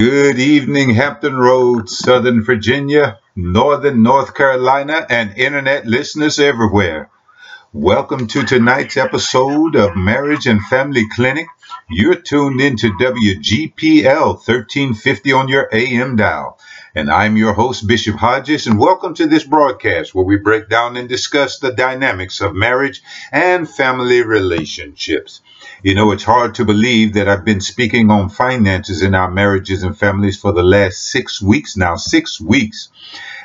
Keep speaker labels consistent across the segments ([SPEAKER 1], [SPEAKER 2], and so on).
[SPEAKER 1] Good evening, Hampton Roads, Southern Virginia, Northern North Carolina, and internet listeners everywhere. Welcome to tonight's episode of Marriage and Family Clinic. You're tuned into WGPL 1350 on your AM dial. And I'm your host, Bishop Hodges, and welcome to this broadcast where we break down and discuss the dynamics of marriage and family relationships. You know, it's hard to believe that I've been speaking on finances in our marriages and families for the last six weeks now. Six weeks.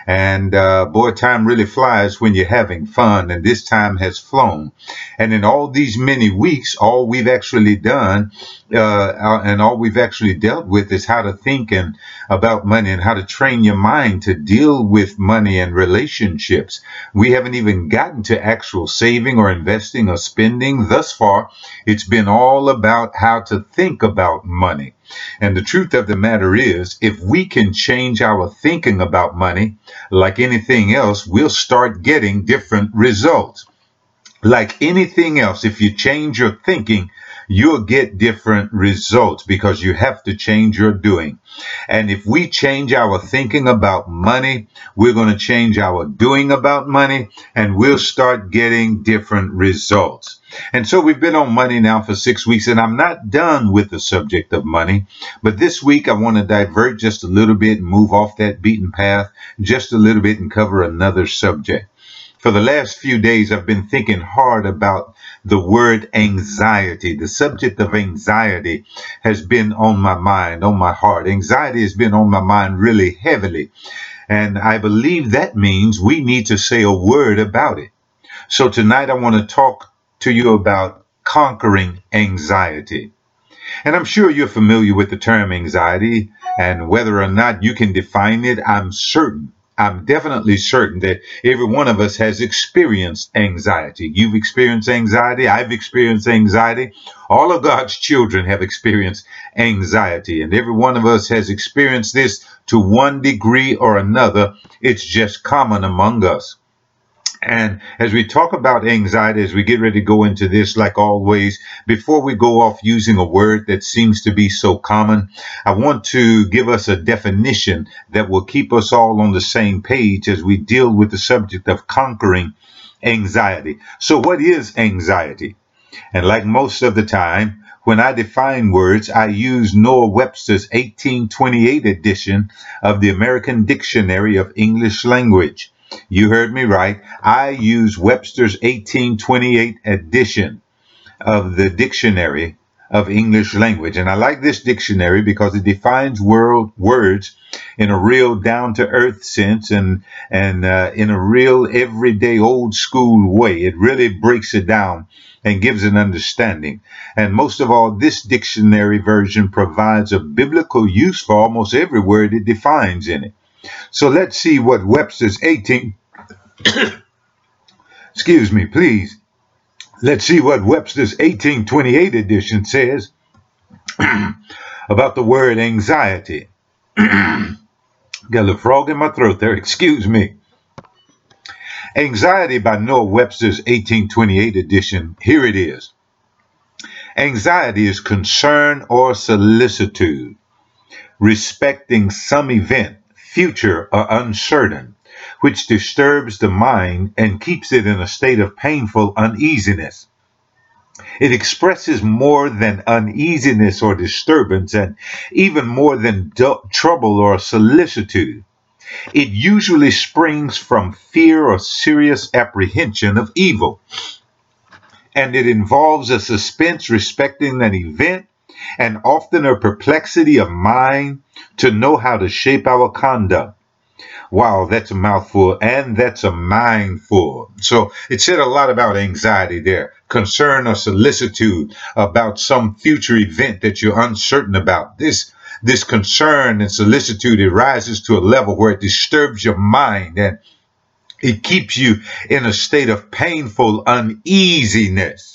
[SPEAKER 1] And uh, boy, time really flies when you're having fun, and this time has flown. And in all these many weeks, all we've actually done uh, and all we've actually dealt with is how to think and about money and how to train your mind to deal with money and relationships. We haven't even gotten to actual saving or investing or spending. Thus far, it's been all about how to think about money. And the truth of the matter is, if we can change our thinking about money, like anything else, we'll start getting different results. Like anything else, if you change your thinking, you'll get different results because you have to change your doing. And if we change our thinking about money, we're going to change our doing about money and we'll start getting different results. And so we've been on money now for six weeks, and I'm not done with the subject of money. But this week, I want to divert just a little bit and move off that beaten path just a little bit and cover another subject. For the last few days, I've been thinking hard about the word anxiety. The subject of anxiety has been on my mind, on my heart. Anxiety has been on my mind really heavily. And I believe that means we need to say a word about it. So tonight, I want to talk to you about conquering anxiety. And I'm sure you're familiar with the term anxiety, and whether or not you can define it, I'm certain I'm definitely certain that every one of us has experienced anxiety. You've experienced anxiety. I've experienced anxiety. All of God's children have experienced anxiety, and every one of us has experienced this to one degree or another. It's just common among us. And as we talk about anxiety, as we get ready to go into this, like always, before we go off using a word that seems to be so common, I want to give us a definition that will keep us all on the same page as we deal with the subject of conquering anxiety. So, what is anxiety? And like most of the time, when I define words, I use Noah Webster's 1828 edition of the American Dictionary of English Language. You heard me right. I use Webster's 1828 edition of the dictionary of English language. And I like this dictionary because it defines world words in a real down to earth sense and, and uh, in a real everyday old school way. It really breaks it down and gives an understanding. And most of all, this dictionary version provides a biblical use for almost every word it defines in it. So let's see what Webster's 18 excuse me, please. Let's see what Webster's 1828 edition says about the word anxiety. Got a frog in my throat there, excuse me. Anxiety by Noah Webster's 1828 edition. Here it is. Anxiety is concern or solicitude respecting some event, future are uncertain, which disturbs the mind and keeps it in a state of painful uneasiness. It expresses more than uneasiness or disturbance, and even more than trouble or solicitude. It usually springs from fear or serious apprehension of evil, and it involves a suspense respecting an event and often a perplexity of mind to know how to shape our conduct. Wow, that's a mouthful, and that's a mindful. So it said a lot about anxiety there, concern or solicitude about some future event that you're uncertain about. This this concern and solicitude it rises to a level where it disturbs your mind and it keeps you in a state of painful uneasiness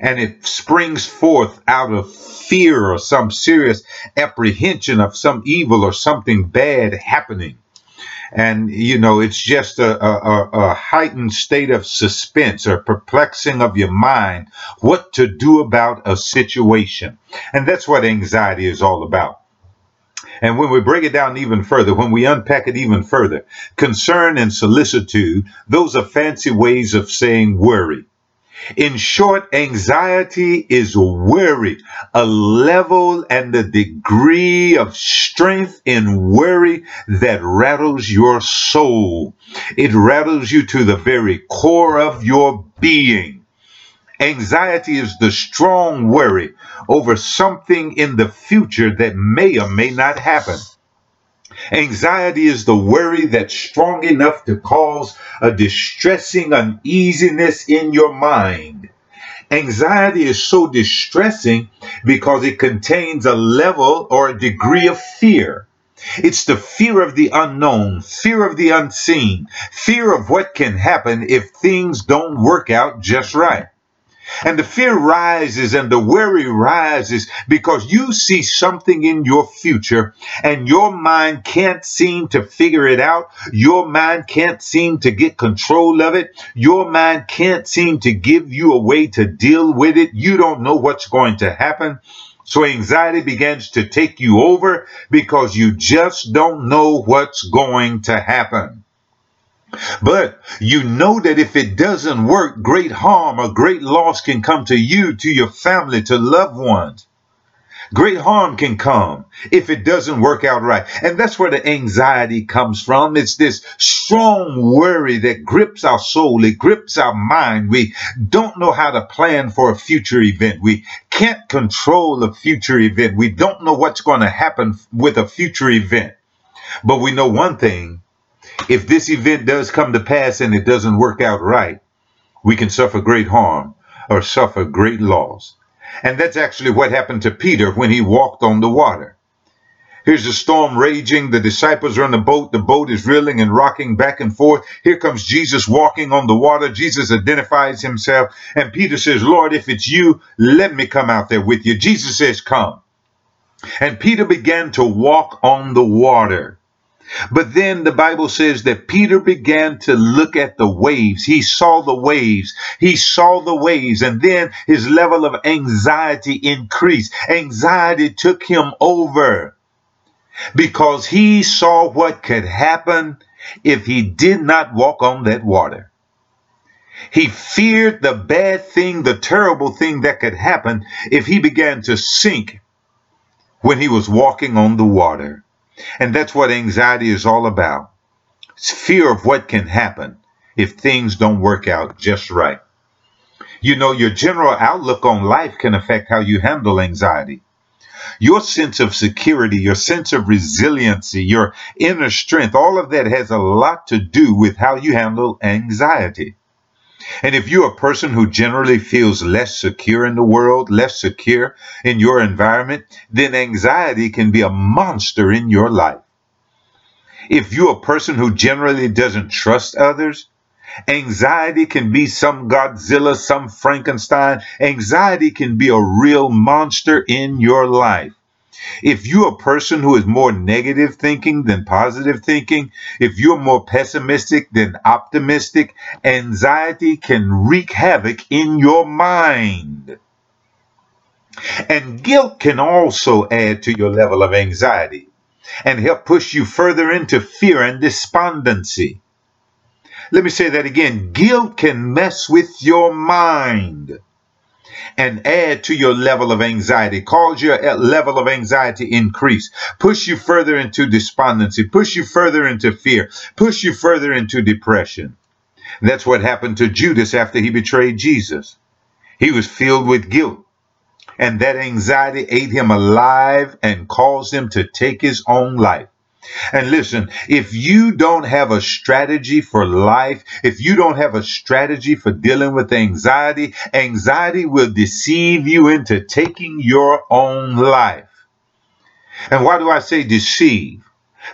[SPEAKER 1] and it springs forth out of fear or some serious apprehension of some evil or something bad happening. And, you know, it's just a, a, a heightened state of suspense or perplexing of your mind what to do about a situation. And that's what anxiety is all about. And when we break it down even further, when we unpack it even further, concern and solicitude, those are fancy ways of saying worry. In short, anxiety is worry, a level and the degree of strength in worry that rattles your soul. It rattles you to the very core of your being. Anxiety is the strong worry over something in the future that may or may not happen. Anxiety is the worry that's strong enough to cause a distressing uneasiness in your mind. Anxiety is so distressing because it contains a level or a degree of fear. It's the fear of the unknown, fear of the unseen, fear of what can happen if things don't work out just right. And the fear rises and the worry rises because you see something in your future and your mind can't seem to figure it out. Your mind can't seem to get control of it. Your mind can't seem to give you a way to deal with it. You don't know what's going to happen. So anxiety begins to take you over because you just don't know what's going to happen. But you know that if it doesn't work, great harm or great loss can come to you, to your family, to loved ones. Great harm can come if it doesn't work out right. And that's where the anxiety comes from. It's this strong worry that grips our soul, it grips our mind. We don't know how to plan for a future event. We can't control a future event. We don't know what's going to happen with a future event. But we know one thing if this event does come to pass and it doesn't work out right, we can suffer great harm or suffer great loss. And that's actually what happened to Peter when he walked on the water. Here's the storm raging. The disciples are in the boat. The boat is reeling and rocking back and forth. Here comes Jesus walking on the water. Jesus identifies himself. And Peter says, Lord, if it's you, let me come out there with you. Jesus says, Come. And Peter began to walk on the water. But then the Bible says that Peter began to look at the waves. He saw the waves. He saw the waves. And then his level of anxiety increased. Anxiety took him over because he saw what could happen if he did not walk on that water. He feared the bad thing, the terrible thing that could happen if he began to sink when he was walking on the water. And that's what anxiety is all about. It's fear of what can happen if things don't work out just right. You know, your general outlook on life can affect how you handle anxiety. Your sense of security, your sense of resiliency, your inner strength, all of that has a lot to do with how you handle anxiety. And if you're a person who generally feels less secure in the world, less secure in your environment, then anxiety can be a monster in your life. If you're a person who generally doesn't trust others, anxiety can be some Godzilla, some Frankenstein. Anxiety can be a real monster in your life. If you're a person who is more negative thinking than positive thinking, if you're more pessimistic than optimistic, anxiety can wreak havoc in your mind. And guilt can also add to your level of anxiety and help push you further into fear and despondency. Let me say that again. Guilt can mess with your mind and add to your level of anxiety, cause your uh, level of anxiety increase, push you further into despondency, push you further into fear, push you further into depression. That's what happened to Judas after he betrayed Jesus. He was filled with guilt. And that anxiety ate him alive and caused him to take his own life. And listen, if you don't have a strategy for life, if you don't have a strategy for dealing with anxiety, anxiety will deceive you into taking your own life. And why do I say deceive?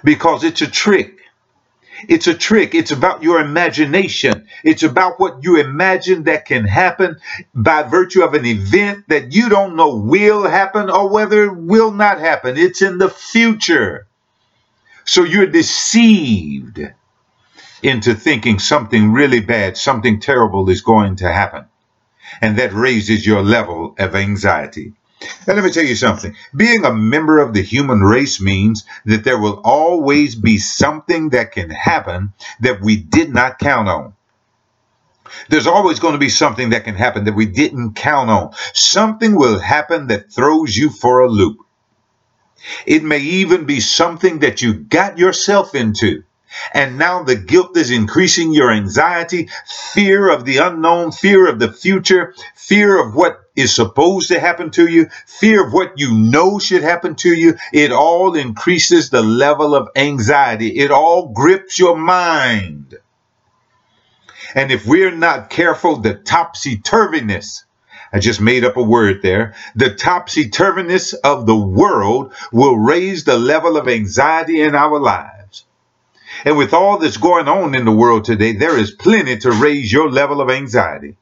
[SPEAKER 1] Because it's a trick. It's a trick. It's about your imagination. It's about what you imagine that can happen by virtue of an event that you don't know will happen or whether it will not happen. It's in the future. So you're deceived into thinking something really bad, something terrible is going to happen. And that raises your level of anxiety. And let me tell you something. Being a member of the human race means that there will always be something that can happen that we did not count on. There's always going to be something that can happen that we didn't count on. Something will happen that throws you for a loop. It may even be something that you got yourself into. And now the guilt is increasing your anxiety, fear of the unknown, fear of the future, fear of what is supposed to happen to you, fear of what you know should happen to you. It all increases the level of anxiety. It all grips your mind. And if we're not careful, the topsy turviness, I just made up a word there, the topsy turviness of the world will raise the level of anxiety in our lives. And with all that's going on in the world today, there is plenty to raise your level of anxiety.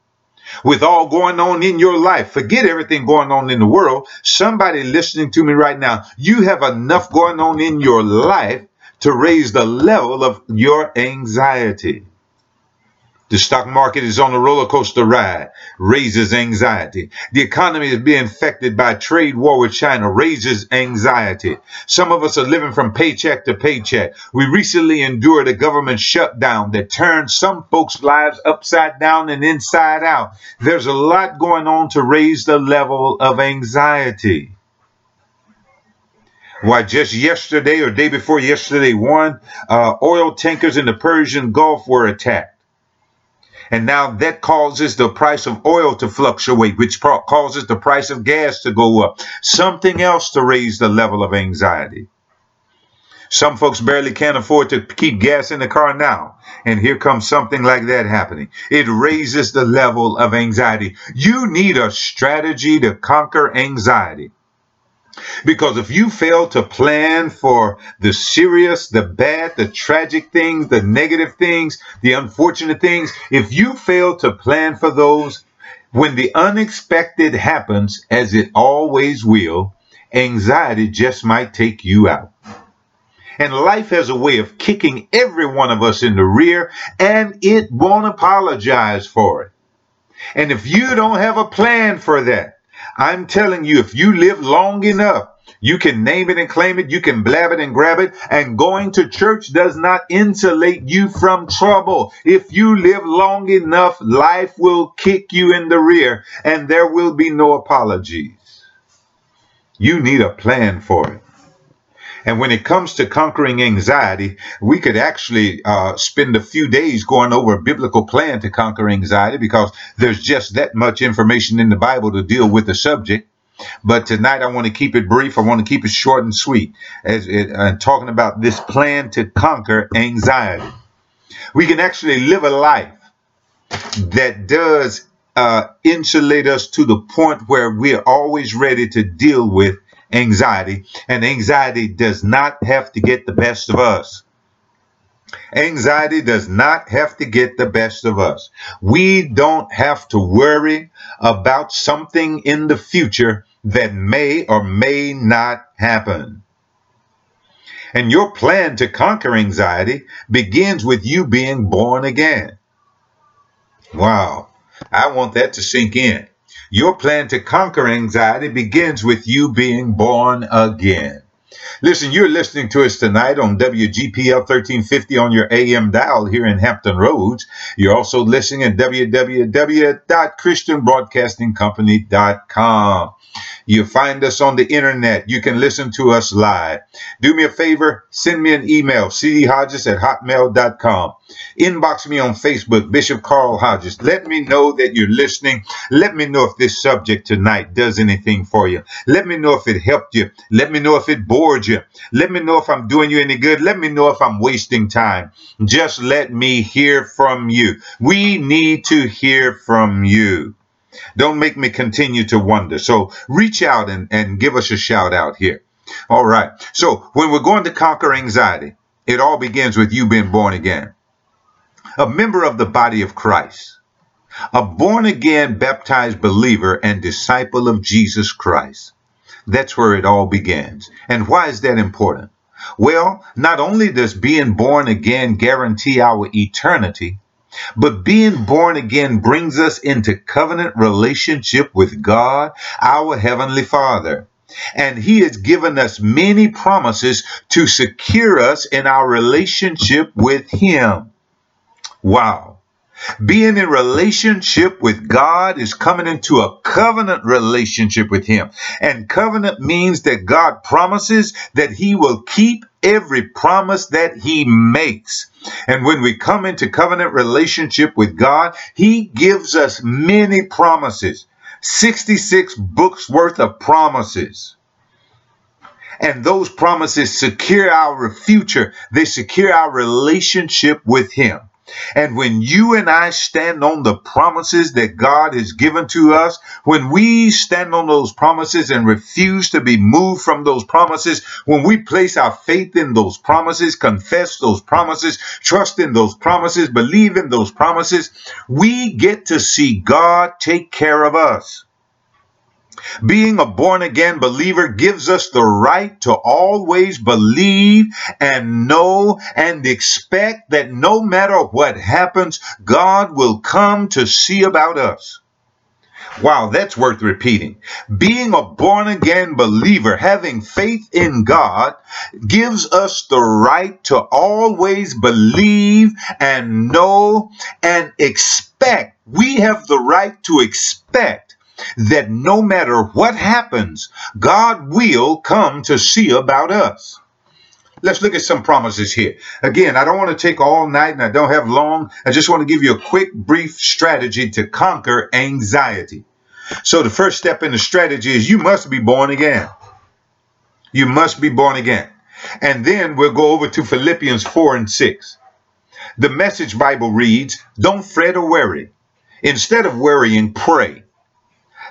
[SPEAKER 1] With all going on in your life, forget everything going on in the world. Somebody listening to me right now, you have enough going on in your life to raise the level of your anxiety. The stock market is on a roller coaster ride, raises anxiety. The economy is being affected by trade war with China, raises anxiety. Some of us are living from paycheck to paycheck. We recently endured a government shutdown that turned some folks' lives upside down and inside out. There's a lot going on to raise the level of anxiety. Why, just yesterday or day before yesterday, one uh, oil tankers in the Persian Gulf were attacked. And now that causes the price of oil to fluctuate, which causes the price of gas to go up. Something else to raise the level of anxiety. Some folks barely can't afford to keep gas in the car now. And here comes something like that happening. It raises the level of anxiety. You need a strategy to conquer anxiety. Because if you fail to plan for the serious, the bad, the tragic things, the negative things, the unfortunate things, if you fail to plan for those, when the unexpected happens, as it always will, anxiety just might take you out. And life has a way of kicking every one of us in the rear, and it won't apologize for it. And if you don't have a plan for that, I'm telling you, if you live long enough, you can name it and claim it, you can blab it and grab it, and going to church does not insulate you from trouble. If you live long enough, life will kick you in the rear, and there will be no apologies. You need a plan for it. And when it comes to conquering anxiety, we could actually uh, spend a few days going over a biblical plan to conquer anxiety because there's just that much information in the Bible to deal with the subject. But tonight I want to keep it brief. I want to keep it short and sweet as it, uh, talking about this plan to conquer anxiety. We can actually live a life that does uh, insulate us to the point where we're always ready to deal with anxiety, and anxiety does not have to get the best of us. Anxiety does not have to get the best of us. We don't have to worry about something in the future that may or may not happen. And your plan to conquer anxiety begins with you being born again. Wow. I want that to sink in. Your plan to conquer anxiety begins with you being born again. Listen, you're listening to us tonight on WGPL 1350 on your AM dial here in Hampton Roads. You're also listening at www.christianbroadcastingcompany.com. You find us on the internet. You can listen to us live. Do me a favor, send me an email, cdhodges at hotmail.com. Inbox me on Facebook, Bishop Carl Hodges. Let me know that you're listening. Let me know if this subject tonight does anything for you. Let me know if it helped you. Let me know if it bored you. Let me know if I'm doing you any good. Let me know if I'm wasting time. Just let me hear from you. We need to hear from you. Don't make me continue to wonder. So reach out and, and give us a shout out here. All right. So when we're going to conquer anxiety, it all begins with you being born again. A member of the body of Christ. A born again baptized believer and disciple of Jesus Christ. That's where it all begins. And why is that important? Well, not only does being born again guarantee our eternity, But being born again brings us into covenant relationship with God, our Heavenly Father. And He has given us many promises to secure us in our relationship with Him. Wow. Being in relationship with God is coming into a covenant relationship with Him. And covenant means that God promises that He will keep every promise that He makes. And when we come into covenant relationship with God, He gives us many promises 66 books worth of promises. And those promises secure our future, they secure our relationship with Him. And when you and I stand on the promises that God has given to us, when we stand on those promises and refuse to be moved from those promises, when we place our faith in those promises, confess those promises, trust in those promises, believe in those promises, we get to see God take care of us. Being a born again believer gives us the right to always believe and know and expect that no matter what happens, God will come to see about us. Wow, that's worth repeating. Being a born again believer, having faith in God, gives us the right to always believe and know and expect. We have the right to expect that no matter what happens, God will come to see about us. Let's look at some promises here. Again, I don't want to take all night and I don't have long. I just want to give you a quick, brief strategy to conquer anxiety. So, the first step in the strategy is you must be born again. You must be born again. And then we'll go over to Philippians 4 and 6. The message Bible reads, Don't fret or worry. Instead of worrying, pray.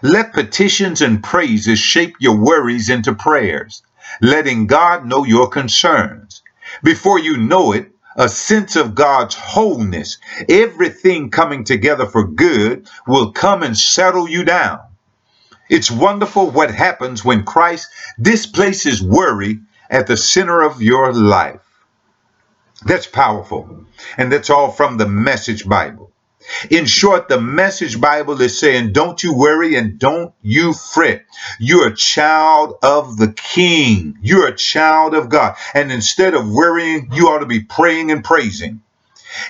[SPEAKER 1] Let petitions and praises shape your worries into prayers, letting God know your concerns. Before you know it, a sense of God's wholeness, everything coming together for good, will come and settle you down. It's wonderful what happens when Christ displaces worry at the center of your life. That's powerful. And that's all from the Message Bible. In short, the message Bible is saying, don't you worry and don't you fret. You're a child of the King. You're a child of God. And instead of worrying, you ought to be praying and praising.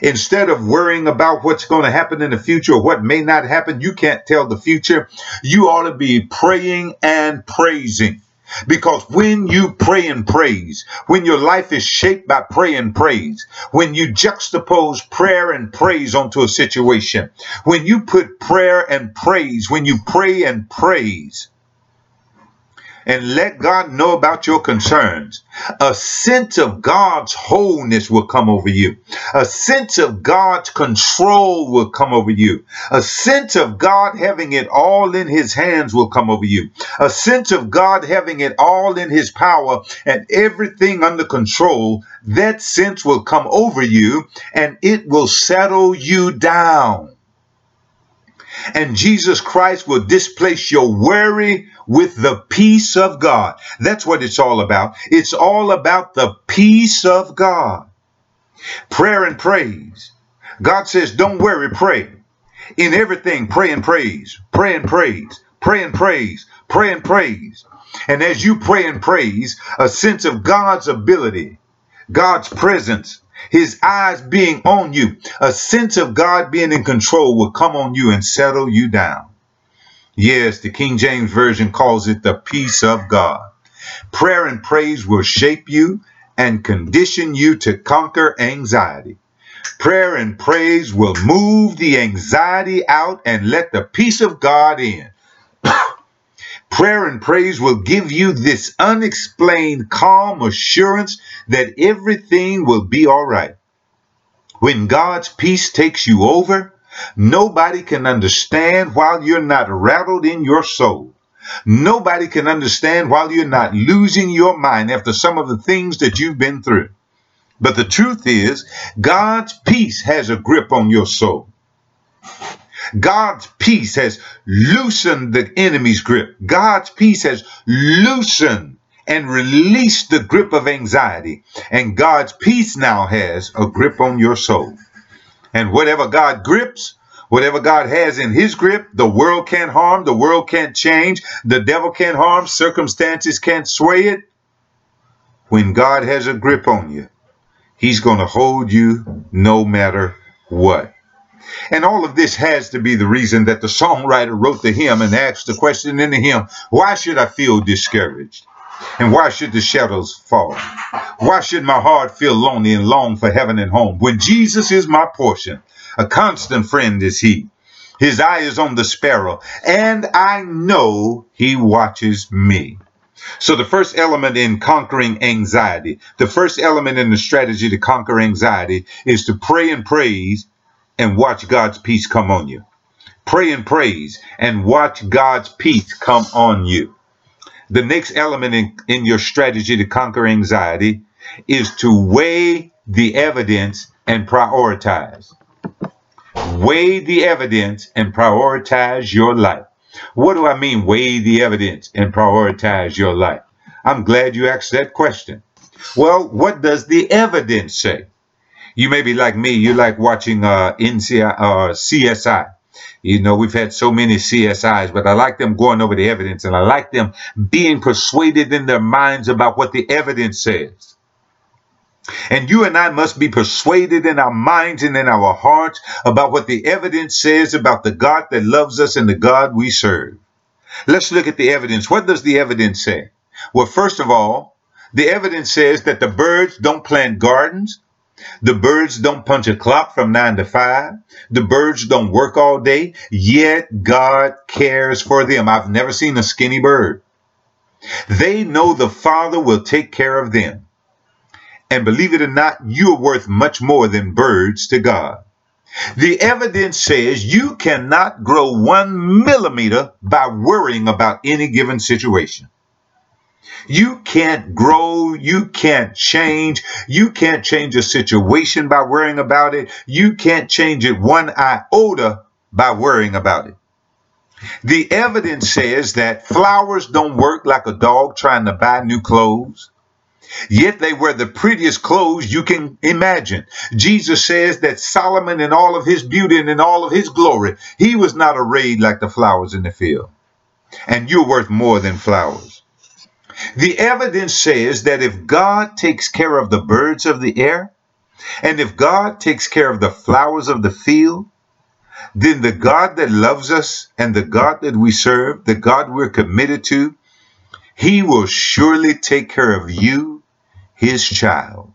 [SPEAKER 1] Instead of worrying about what's going to happen in the future or what may not happen, you can't tell the future. You ought to be praying and praising. Because when you pray and praise, when your life is shaped by pray and praise, when you juxtapose prayer and praise onto a situation, when you put prayer and praise, when you pray and praise, and let God know about your concerns. A sense of God's wholeness will come over you. A sense of God's control will come over you. A sense of God having it all in his hands will come over you. A sense of God having it all in his power and everything under control. That sense will come over you and it will settle you down and Jesus Christ will displace your worry with the peace of God. That's what it's all about. It's all about the peace of God. Prayer and praise. God says, don't worry, pray. In everything, pray and praise. Pray and praise. Pray and praise. Pray and praise. And as you pray and praise, a sense of God's ability, God's presence, his eyes being on you, a sense of God being in control will come on you and settle you down. Yes, the King James Version calls it the peace of God. Prayer and praise will shape you and condition you to conquer anxiety. Prayer and praise will move the anxiety out and let the peace of God in. Prayer and praise will give you this unexplained calm assurance that everything will be all right. When God's peace takes you over, nobody can understand while you're not rattled in your soul. Nobody can understand while you're not losing your mind after some of the things that you've been through. But the truth is, God's peace has a grip on your soul. God's peace has loosened the enemy's grip. God's peace has loosened and released the grip of anxiety. And God's peace now has a grip on your soul. And whatever God grips, whatever God has in his grip, the world can't harm, the world can't change, the devil can't harm, circumstances can't sway it. When God has a grip on you, he's going to hold you no matter what. And all of this has to be the reason that the songwriter wrote the hymn and asked the question in the hymn, why should I feel discouraged? And why should the shadows fall? Why should my heart feel lonely and long for heaven and home? When Jesus is my portion, a constant friend is he. His eye is on the sparrow, and I know he watches me. So the first element in conquering anxiety, the first element in the strategy to conquer anxiety is to pray and praise and watch God's peace come on you. Pray and praise and watch God's peace come on you. The next element in, in your strategy to conquer anxiety is to weigh the evidence and prioritize. Weigh the evidence and prioritize your life. What do I mean, weigh the evidence and prioritize your life? I'm glad you asked that question. Well, what does the evidence say? You may be like me, you like watching uh, NCI, uh, CSI. You know, we've had so many CSIs, but I like them going over the evidence and I like them being persuaded in their minds about what the evidence says. And you and I must be persuaded in our minds and in our hearts about what the evidence says about the God that loves us and the God we serve. Let's look at the evidence. What does the evidence say? Well, first of all, the evidence says that the birds don't plant gardens, the birds don't punch a clock from nine to five. The birds don't work all day, yet God cares for them. I've never seen a skinny bird. They know the Father will take care of them. And believe it or not, you are worth much more than birds to God. The evidence says you cannot grow one millimeter by worrying about any given situation. You can't grow. You can't change. You can't change a situation by worrying about it. You can't change it one iota by worrying about it. The evidence says that flowers don't work like a dog trying to buy new clothes. Yet they wear the prettiest clothes you can imagine. Jesus says that Solomon, in all of his beauty and in all of his glory, he was not arrayed like the flowers in the field. And you're worth more than flowers. The evidence says that if God takes care of the birds of the air, and if God takes care of the flowers of the field, then the God that loves us and the God that we serve, the God we're committed to, he will surely take care of you, his child.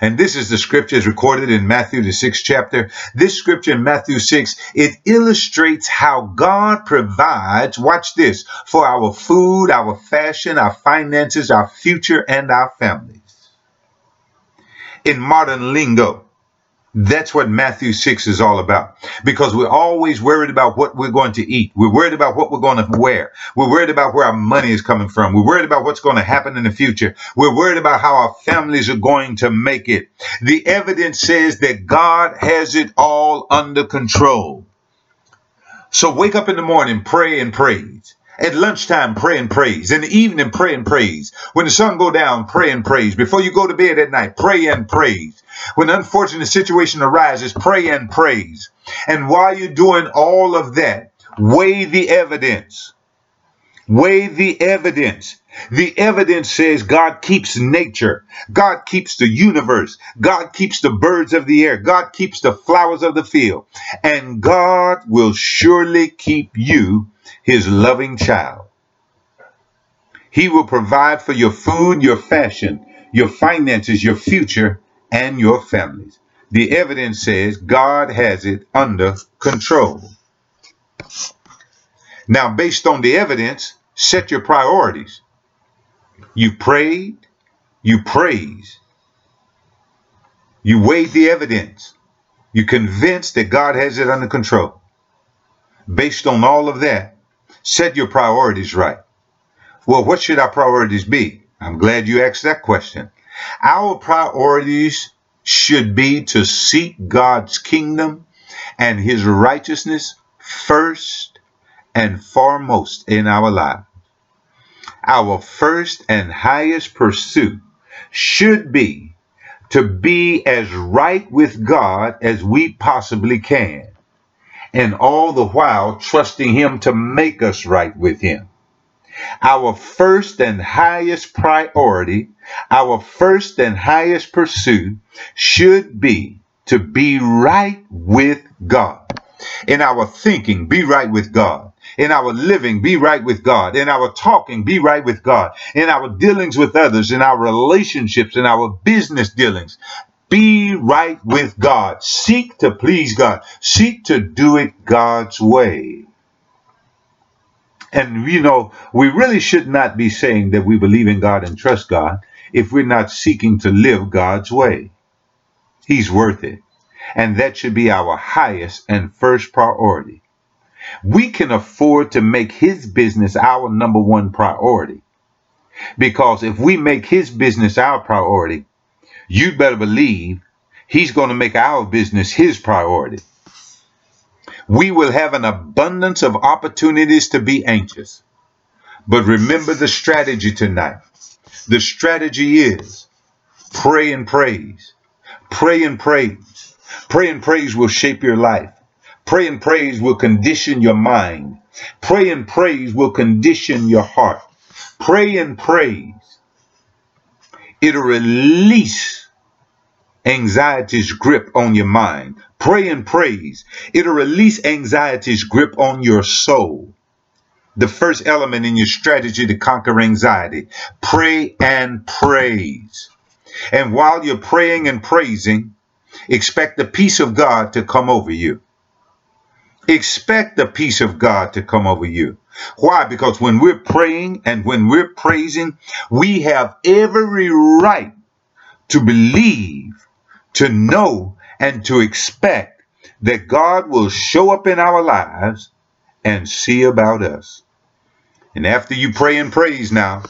[SPEAKER 1] And this is the scriptures recorded in Matthew, the sixth chapter. This scripture in Matthew 6, it illustrates how God provides, watch this, for our food, our fashion, our finances, our future, and our families. In modern lingo, that's what Matthew 6 is all about. Because we're always worried about what we're going to eat. We're worried about what we're going to wear. We're worried about where our money is coming from. We're worried about what's going to happen in the future. We're worried about how our families are going to make it. The evidence says that God has it all under control. So wake up in the morning, pray and praise. At lunchtime, pray and praise. In the evening, pray and praise. When the sun go down, pray and praise. Before you go to bed at night, pray and praise. When an unfortunate situation arises, pray and praise. And while you're doing all of that, weigh the evidence. Weigh the evidence. The evidence says God keeps nature. God keeps the universe. God keeps the birds of the air. God keeps the flowers of the field. And God will surely keep you his loving child. He will provide for your food, your fashion, your finances, your future, and your families. The evidence says God has it under control. Now, based on the evidence, set your priorities. You prayed, you praise, you weighed the evidence, you convinced that God has it under control. Based on all of that, Set your priorities right. Well, what should our priorities be? I'm glad you asked that question. Our priorities should be to seek God's kingdom and his righteousness first and foremost in our lives. Our first and highest pursuit should be to be as right with God as we possibly can, and all the while trusting Him to make us right with Him. Our first and highest priority, our first and highest pursuit should be to be right with God. In our thinking, be right with God. In our living, be right with God. In our talking, be right with God. In our dealings with others, in our relationships, in our business dealings, be right with God. Seek to please God. Seek to do it God's way. And you know, we really should not be saying that we believe in God and trust God if we're not seeking to live God's way. He's worth it. And that should be our highest and first priority. We can afford to make his business our number one priority. Because if we make his business our priority, you better believe he's going to make our business his priority. We will have an abundance of opportunities to be anxious. But remember the strategy tonight. The strategy is pray and praise. Pray and praise. Pray and praise will shape your life. Pray and praise will condition your mind. Pray and praise will condition your heart. Pray and praise. It'll release anxiety's grip on your mind. Pray and praise. It'll release anxiety's grip on your soul. The first element in your strategy to conquer anxiety. Pray and praise. And while you're praying and praising, expect the peace of God to come over you. Expect the peace of God to come over you. Why? Because when we're praying and when we're praising, we have every right to believe, to know, and to expect that God will show up in our lives and see about us. And after you pray and praise now,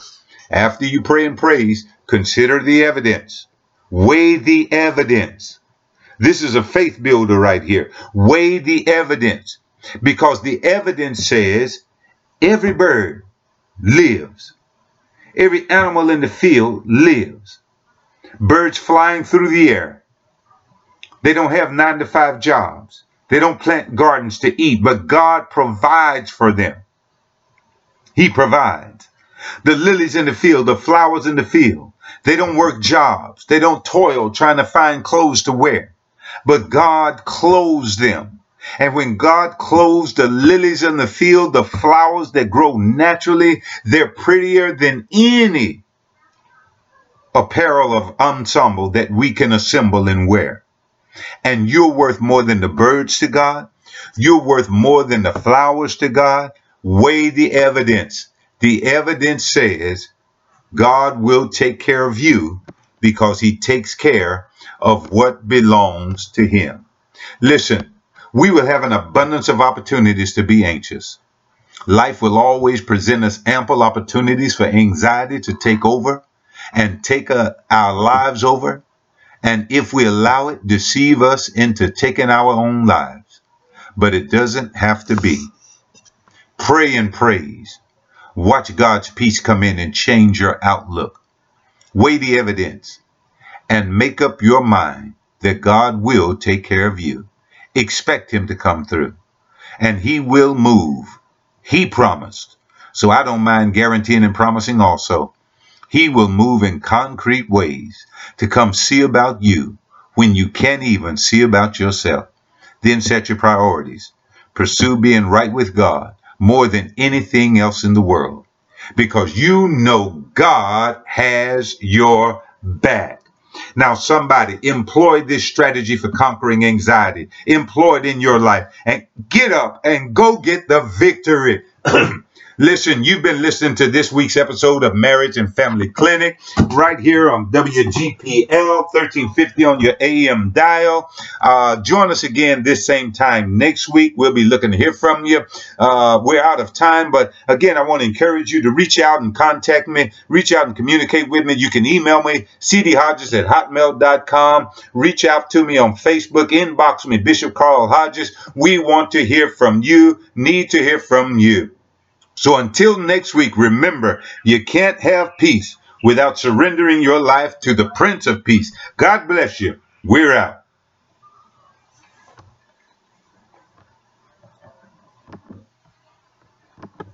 [SPEAKER 1] after you pray and praise, consider the evidence. Weigh the evidence. This is a faith builder right here. Weigh the evidence because the evidence says every bird lives, every animal in the field lives. Birds flying through the air. They don't have nine to five jobs. They don't plant gardens to eat, but God provides for them. He provides. The lilies in the field, the flowers in the field, they don't work jobs. They don't toil trying to find clothes to wear but God clothes them. And when God clothes the lilies in the field, the flowers that grow naturally, they're prettier than any apparel of ensemble that we can assemble and wear. And you're worth more than the birds to God. You're worth more than the flowers to God. Weigh the evidence. The evidence says God will take care of you because he takes care of what belongs to him. Listen, we will have an abundance of opportunities to be anxious. Life will always present us ample opportunities for anxiety to take over and take uh, our lives over. And if we allow it, deceive us into taking our own lives. But it doesn't have to be. Pray and praise. Watch God's peace come in and change your outlook. Weigh the evidence and make up your mind that God will take care of you. Expect Him to come through, and He will move. He promised. So I don't mind guaranteeing and promising also. He will move in concrete ways to come see about you when you can't even see about yourself. Then set your priorities. Pursue being right with God more than anything else in the world because you know God has your back. Now, somebody employ this strategy for conquering anxiety. Employ it in your life and get up and go get the victory. Listen, you've been listening to this week's episode of Marriage and Family Clinic right here on WGPL 1350 on your AM dial. Uh, join us again this same time next week. We'll be looking to hear from you. Uh, we're out of time, but again, I want to encourage you to reach out and contact me, reach out and communicate with me. You can email me, cdhodges at hotmail.com. Reach out to me on Facebook, inbox me, Bishop Carl Hodges. We want to hear from you, need to hear from you. So until next week, remember, you can't have peace without surrendering your life to the Prince of Peace. God bless you. We're out.